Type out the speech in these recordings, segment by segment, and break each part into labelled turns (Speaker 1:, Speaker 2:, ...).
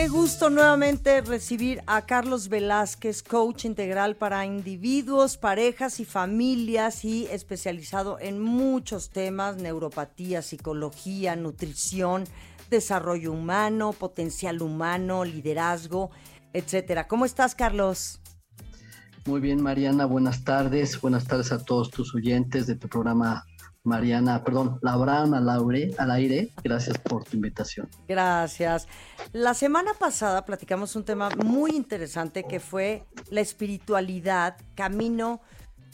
Speaker 1: Qué gusto nuevamente recibir a Carlos Velázquez, coach integral para individuos, parejas y familias y especializado en muchos temas, neuropatía, psicología, nutrición, desarrollo humano, potencial humano, liderazgo, etcétera. ¿Cómo estás, Carlos?
Speaker 2: Muy bien, Mariana, buenas tardes. Buenas tardes a todos tus oyentes de tu programa Mariana, perdón, Labrana al aire, gracias por tu invitación.
Speaker 1: Gracias. La semana pasada platicamos un tema muy interesante que fue la espiritualidad, camino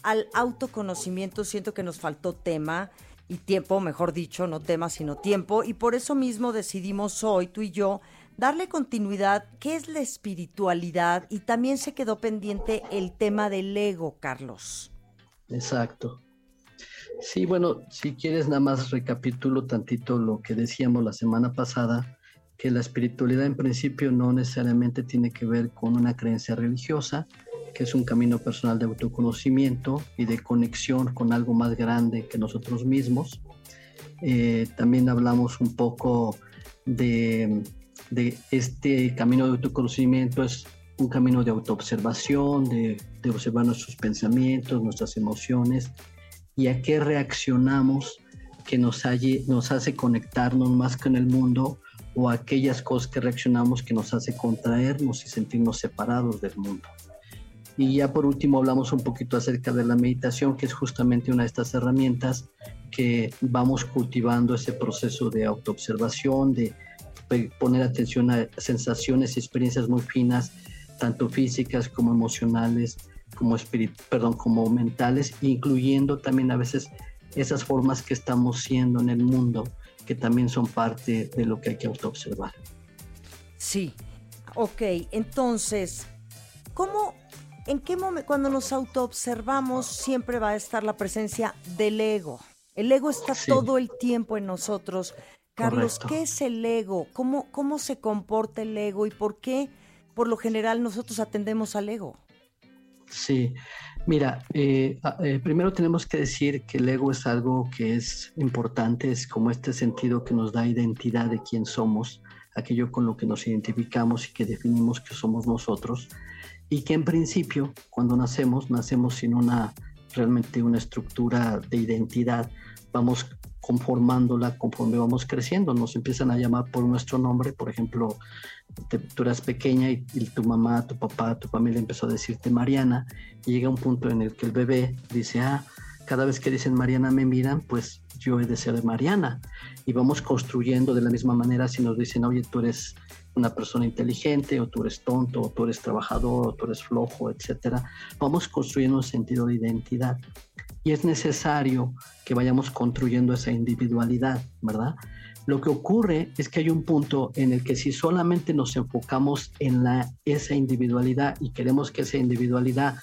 Speaker 1: al autoconocimiento. Siento que nos faltó tema y tiempo, mejor dicho, no tema, sino tiempo. Y por eso mismo decidimos hoy, tú y yo, darle continuidad. ¿Qué es la espiritualidad? Y también se quedó pendiente el tema del ego, Carlos.
Speaker 2: Exacto. Sí, bueno, si quieres nada más recapitulo tantito lo que decíamos la semana pasada, que la espiritualidad en principio no necesariamente tiene que ver con una creencia religiosa, que es un camino personal de autoconocimiento y de conexión con algo más grande que nosotros mismos. Eh, también hablamos un poco de, de, este camino de autoconocimiento, es un camino de autoobservación, de, de observar nuestros pensamientos, nuestras emociones y a qué reaccionamos que nos, hace conectarnos más con el mundo o aquellas cosas que reaccionamos que nos hace contraernos y sentirnos separados del mundo. Y ya por último hablamos un poquito acerca de la meditación, que es justamente una de estas herramientas que vamos cultivando ese proceso de autoobservación, de poner atención a sensaciones y experiencias muy finas, tanto físicas como emocionales, como perdón, como mentales, incluyendo también a veces esas formas que estamos siendo en el mundo, que también son parte de lo que hay que autoobservar.
Speaker 1: Sí, ok, entonces, ¿cómo, en qué momento, cuando nos autoobservamos, siempre va a estar la presencia del ego? El ego está todo el tiempo en nosotros. Carlos, ¿qué es el ego? ¿Cómo, ¿Cómo se comporta el ego y por qué, por lo general, nosotros atendemos al ego?
Speaker 2: Sí, mira, eh, eh, primero tenemos que decir que el ego es algo que es importante, es como este sentido que nos da identidad de quién somos, aquello con lo que nos identificamos y que definimos que somos nosotros, y que en principio, cuando nacemos, nacemos sin una realmente una estructura de identidad, vamos conformándola conforme vamos creciendo. Nos empiezan a llamar por nuestro nombre, por ejemplo, tú eras pequeña y, tu mamá, tu papá, tu familia empezó a decirte Mariana, y llega un punto en el que el bebé dice, ah, cada vez que dicen Mariana me miran, pues yo he de ser Mariana. Y vamos construyendo de la misma manera si nos dicen, oye, tú eres una persona inteligente, o tú eres tonto, o tú eres trabajador, o tú eres flojo, etcétera. Vamos construyendo un sentido de identidad y es necesario que vayamos construyendo esa individualidad, ¿verdad? Lo que ocurre es que hay un punto en el que si solamente nos enfocamos en la, esa individualidad y queremos que esa individualidad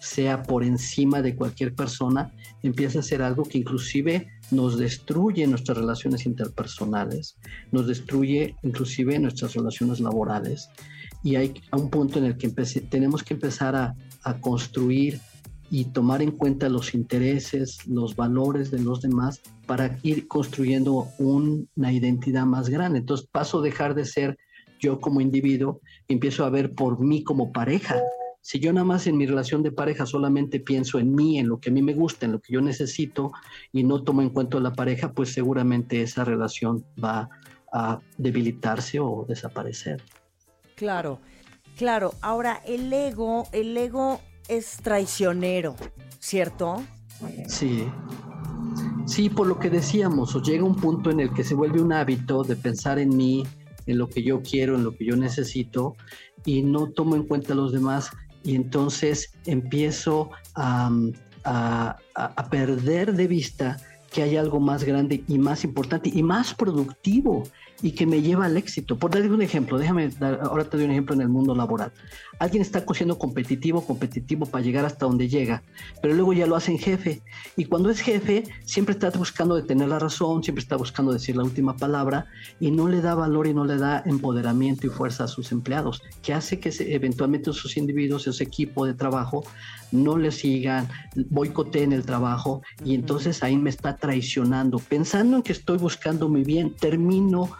Speaker 2: sea por encima de cualquier persona, empieza a ser algo que inclusive nos destruye nuestras relaciones interpersonales, nos destruye inclusive nuestras relaciones laborales. Y hay un punto en el que tenemos que empezar a, a construir y tomar en cuenta los intereses, los valores de los demás para ir construyendo una identidad más grande. Entonces paso a dejar de ser yo como individuo, empiezo a ver por mí como pareja. Si yo nada más en mi relación de pareja solamente pienso en mí, en lo que a mí me gusta, en lo que yo necesito y no tomo en cuenta la pareja, pues seguramente esa relación va a debilitarse o desaparecer.
Speaker 1: Claro, claro. Ahora el ego, el ego es traicionero, ¿cierto?
Speaker 2: Sí. Sí, por lo que decíamos, o llega un punto en el que se vuelve un hábito de pensar en mí, en lo que yo quiero, en lo que yo necesito, y no tomo en cuenta a los demás, y entonces empiezo a, a perder de vista que hay algo más grande y más importante y más productivo y que me lleva al éxito. Por darle un ejemplo, déjame dar, ahora te doy un ejemplo en el mundo laboral. Alguien está siendo competitivo, competitivo para llegar hasta donde llega, pero luego ya lo hacen jefe. Y cuando es jefe, siempre está buscando tener la razón, siempre está buscando decir la última palabra y no le da valor y no le da empoderamiento y fuerza a sus empleados, que hace que eventualmente sus individuos, ese equipo de trabajo, no le sigan, boicoteen el trabajo y entonces ahí me está traicionando. Pensando en que estoy buscando mi bien, termino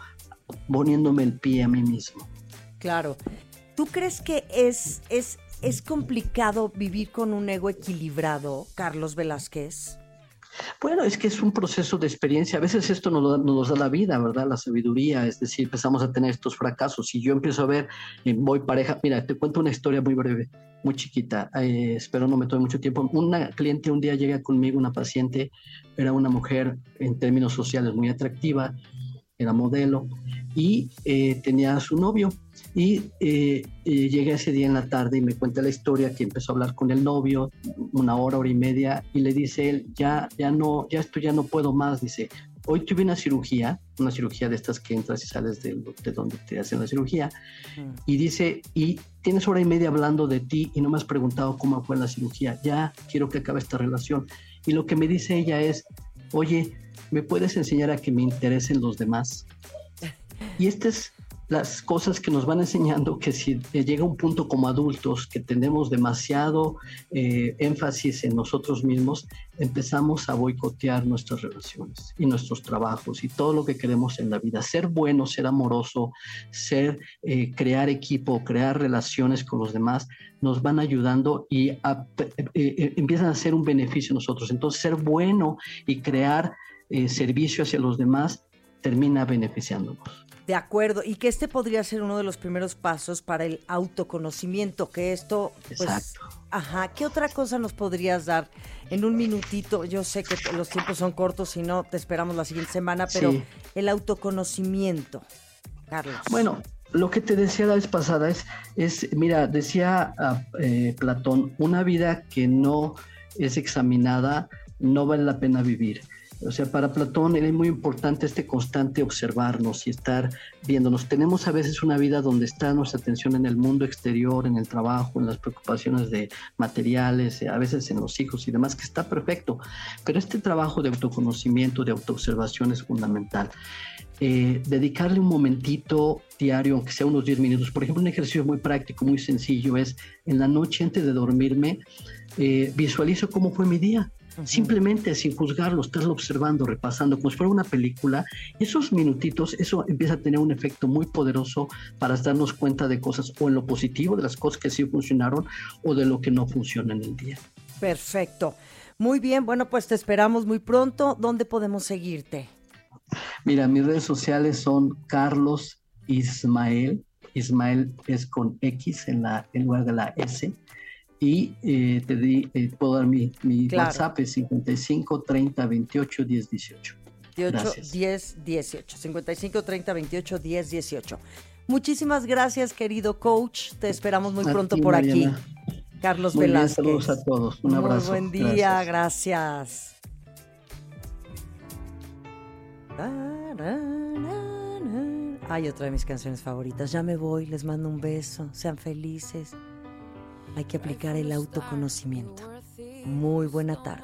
Speaker 2: poniéndome el pie a mí mismo.
Speaker 1: Claro. ¿Tú crees que es, es, es complicado vivir con un ego equilibrado, Carlos Velázquez?
Speaker 2: Bueno, es que es un proceso de experiencia. A veces esto nos, nos da la vida, ¿verdad? La sabiduría, es decir, empezamos a tener estos fracasos. Y yo empiezo a ver, eh, voy pareja, mira, te cuento una historia muy breve, muy chiquita, eh, espero no me tome mucho tiempo. Una cliente un día llega conmigo, una paciente, era una mujer en términos sociales muy atractiva, era modelo, y eh, tenía a su novio. Y eh, eh, llegué ese día en la tarde y me cuenta la historia que empezó a hablar con el novio una hora, hora y media, y le dice él, ya, ya no, ya esto ya no puedo más, dice, hoy tuve una cirugía, una cirugía de estas que entras y sales de, de donde te hacen la cirugía, mm. y dice, y tienes hora y media hablando de ti y no me has preguntado cómo fue la cirugía, ya quiero que acabe esta relación. Y lo que me dice ella es, oye, ¿me puedes enseñar a que me interesen los demás? Y estas es las cosas que nos van enseñando que si llega un punto como adultos que tenemos demasiado eh, énfasis en nosotros mismos, empezamos a boicotear nuestras relaciones y nuestros trabajos y todo lo que queremos en la vida. Ser bueno, ser amoroso, ser, eh, crear equipo, crear relaciones con los demás, nos van ayudando y eh, empiezan a ser un beneficio a nosotros. Entonces, ser bueno y crear servicio hacia los demás termina beneficiándonos.
Speaker 1: De acuerdo, y que este podría ser uno de los primeros pasos para el autoconocimiento, que esto, pues, Exacto. ajá, ¿qué otra cosa nos podrías dar en un minutito? Yo sé que los tiempos son cortos, si no, te esperamos la siguiente semana, pero el autoconocimiento, Carlos.
Speaker 2: Bueno, lo que te decía la vez pasada es, es mira, decía ah, eh, Platón, una vida que no es examinada no vale la pena vivir. O sea, para Platón era muy importante este constante observarnos y estar viéndonos. Tenemos a veces una vida donde está nuestra atención en el mundo exterior, en el trabajo, en las preocupaciones de materiales, a veces en los hijos y demás, que está perfecto. Pero este trabajo de autoconocimiento, de autoobservación es fundamental. Eh, dedicarle un momentito diario, aunque sea unos 10 minutos. Por ejemplo, un ejercicio muy práctico, muy sencillo es en la noche antes de dormirme, eh, visualizo cómo fue mi día simplemente sin juzgarlo, estarlo observando, repasando, como si fuera una película, esos minutitos, eso empieza a tener un efecto muy poderoso para darnos cuenta de cosas o en lo positivo, de las cosas que sí funcionaron o de lo que no funciona en el día.
Speaker 1: Perfecto. Muy bien, bueno, pues te esperamos muy pronto. ¿Dónde podemos seguirte?
Speaker 2: Mira, mis redes sociales son Carlos Ismael. Ismael es con X en, la, en lugar de la S y eh, te di, eh, puedo dar mi, mi WhatsApp es 55 30 28 10 18.
Speaker 1: 10 18. 55 30 28 10 18. Muchísimas gracias, querido coach. Te esperamos muy pronto por aquí. Carlos muy Velázquez.
Speaker 2: saludos a todos. Un abrazo.
Speaker 1: Muy buen día, gracias. Hay otra de mis canciones favoritas. Ya me voy, les mando un beso. Sean felices hay que aplicar el autoconocimiento. Muy buena tarde.